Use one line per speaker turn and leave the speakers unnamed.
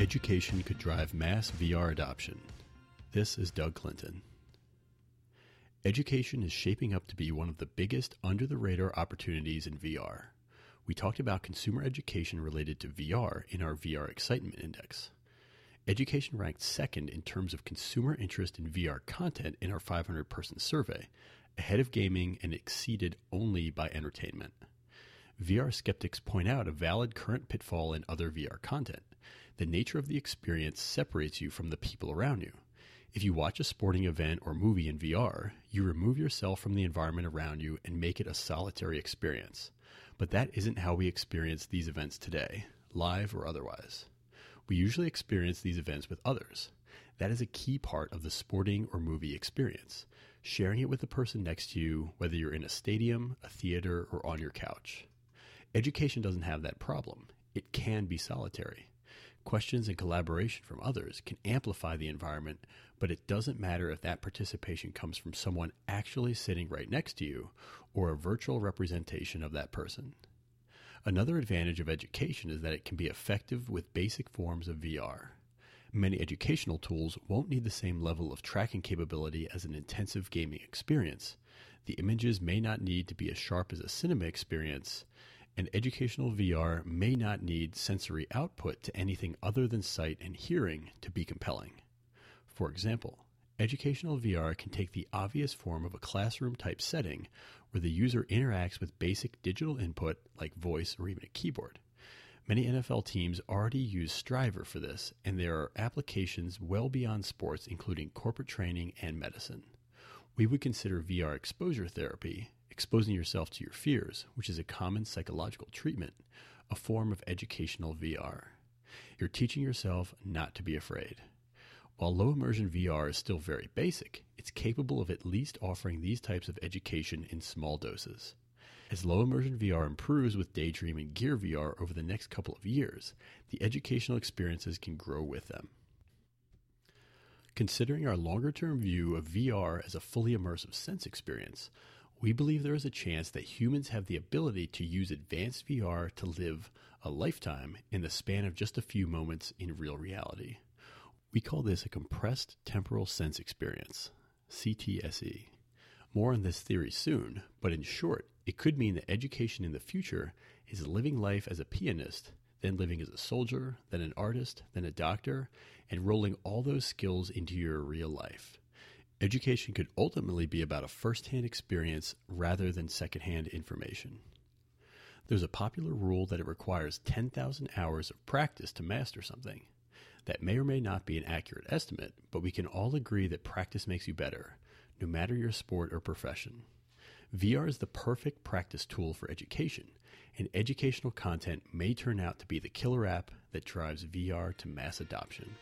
Education could drive mass VR adoption. This is Doug Clinton. Education is shaping up to be one of the biggest under the radar opportunities in VR. We talked about consumer education related to VR in our VR Excitement Index. Education ranked second in terms of consumer interest in VR content in our 500 person survey, ahead of gaming and exceeded only by entertainment. VR skeptics point out a valid current pitfall in other VR content. The nature of the experience separates you from the people around you. If you watch a sporting event or movie in VR, you remove yourself from the environment around you and make it a solitary experience. But that isn't how we experience these events today, live or otherwise. We usually experience these events with others. That is a key part of the sporting or movie experience, sharing it with the person next to you, whether you're in a stadium, a theater, or on your couch. Education doesn't have that problem. It can be solitary. Questions and collaboration from others can amplify the environment, but it doesn't matter if that participation comes from someone actually sitting right next to you or a virtual representation of that person. Another advantage of education is that it can be effective with basic forms of VR. Many educational tools won't need the same level of tracking capability as an intensive gaming experience. The images may not need to be as sharp as a cinema experience, and educational VR may not need sensory output to anything other than sight and hearing to be compelling. For example, educational VR can take the obvious form of a classroom type setting where the user interacts with basic digital input like voice or even a keyboard. Many NFL teams already use STRIVR for this, and there are applications well beyond sports, including corporate training and medicine. We would consider VR exposure therapy, exposing yourself to your fears, which is a common psychological treatment, a form of educational VR. You're teaching yourself not to be afraid. While low immersion VR is still very basic, it's capable of at least offering these types of education in small doses. As low immersion VR improves with Daydream and Gear VR over the next couple of years, the educational experiences can grow with them. Considering our longer term view of VR as a fully immersive sense experience, we believe there is a chance that humans have the ability to use advanced VR to live a lifetime in the span of just a few moments in real reality. We call this a compressed temporal sense experience, CTSE. More on this theory soon, but in short, it could mean that education in the future is living life as a pianist, then living as a soldier, then an artist, then a doctor, and rolling all those skills into your real life. Education could ultimately be about a first hand experience rather than second hand information. There's a popular rule that it requires 10,000 hours of practice to master something. That may or may not be an accurate estimate, but we can all agree that practice makes you better, no matter your sport or profession. VR is the perfect practice tool for education, and educational content may turn out to be the killer app that drives VR to mass adoption.